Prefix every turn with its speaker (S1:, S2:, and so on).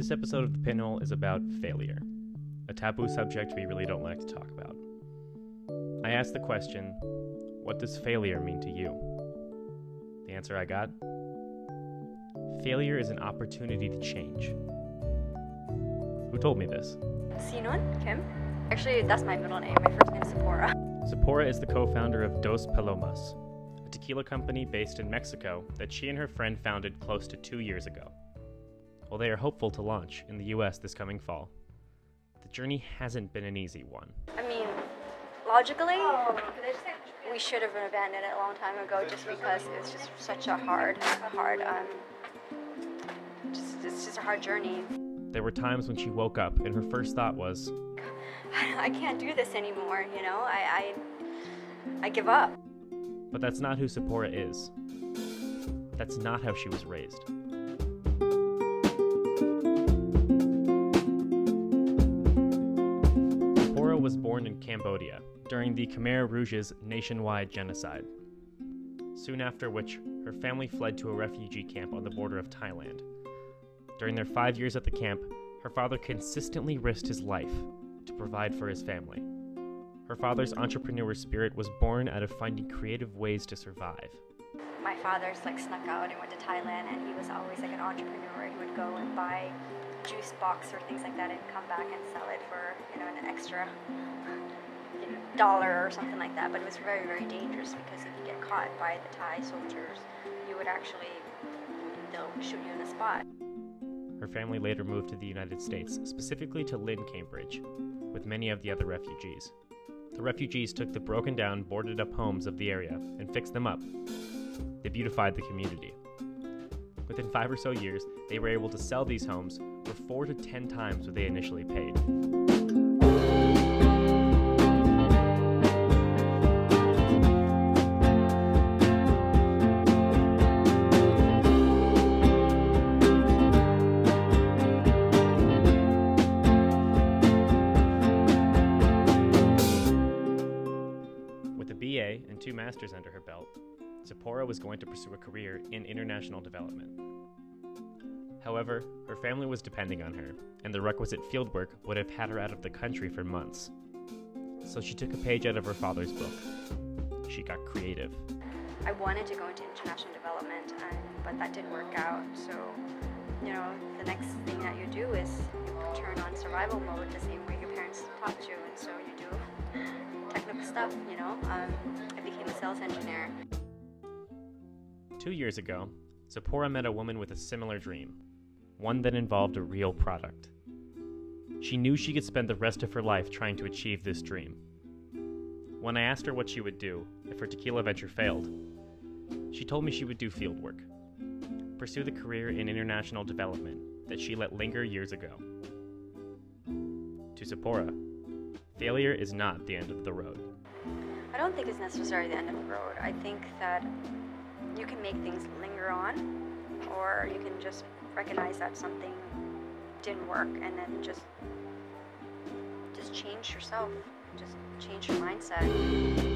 S1: This episode of The Pinhole is about failure, a taboo subject we really don't like to talk about. I asked the question what does failure mean to you? The answer I got failure is an opportunity to change. Who told me this?
S2: Sinun Kim. Actually, that's my middle name. My first name is Ziphorah.
S1: Ziphorah is the co founder of Dos Palomas, a tequila company based in Mexico that she and her friend founded close to two years ago. While they are hopeful to launch in the US this coming fall, the journey hasn't been an easy one.
S2: I mean, logically, we should have abandoned it a long time ago just because it's just such a hard, hard, um, just, it's just a hard journey.
S1: There were times when she woke up and her first thought was,
S2: I can't do this anymore, you know? I, I, I give up.
S1: But that's not who Ziphorah is. That's not how she was raised. Ziphorah was born in Cambodia during the Khmer Rouge's nationwide genocide. Soon after which, her family fled to a refugee camp on the border of Thailand. During their five years at the camp, her father consistently risked his life to provide for his family. Her father's entrepreneur spirit was born out of finding creative ways to survive.
S2: My father's like snuck out and went to Thailand, and he was always like an entrepreneur. He would go and buy juice box or things like that, and come back and sell it for you know an extra you know, dollar or something like that. But it was very very dangerous because if you get caught by the Thai soldiers, you would actually they'll shoot you in the spot.
S1: Her family later moved to the United States, specifically to Lynn, Cambridge, with many of the other refugees. The refugees took the broken down, boarded up homes of the area and fixed them up. They beautified the community. Within five or so years, they were able to sell these homes for four to ten times what they initially paid. BA and two masters under her belt, Ziphorah was going to pursue a career in international development. However, her family was depending on her, and the requisite fieldwork would have had her out of the country for months. So she took a page out of her father's book. She got creative.
S2: I wanted to go into international development, and, but that didn't work out. So, you know, the next thing that you do is you turn on survival mode the same way your parents taught you, stuff. You know, um, I became a sales engineer.
S1: Two years ago, Ziphorah met a woman with a similar dream, one that involved a real product. She knew she could spend the rest of her life trying to achieve this dream. When I asked her what she would do if her tequila venture failed, she told me she would do field work, pursue the career in international development that she let linger years ago. To Ziphorah, failure is not the end of the road.
S2: I don't think it's necessarily the end of the road. I think that you can make things linger on, or you can just recognize that something didn't work and then just just change yourself, just change your mindset.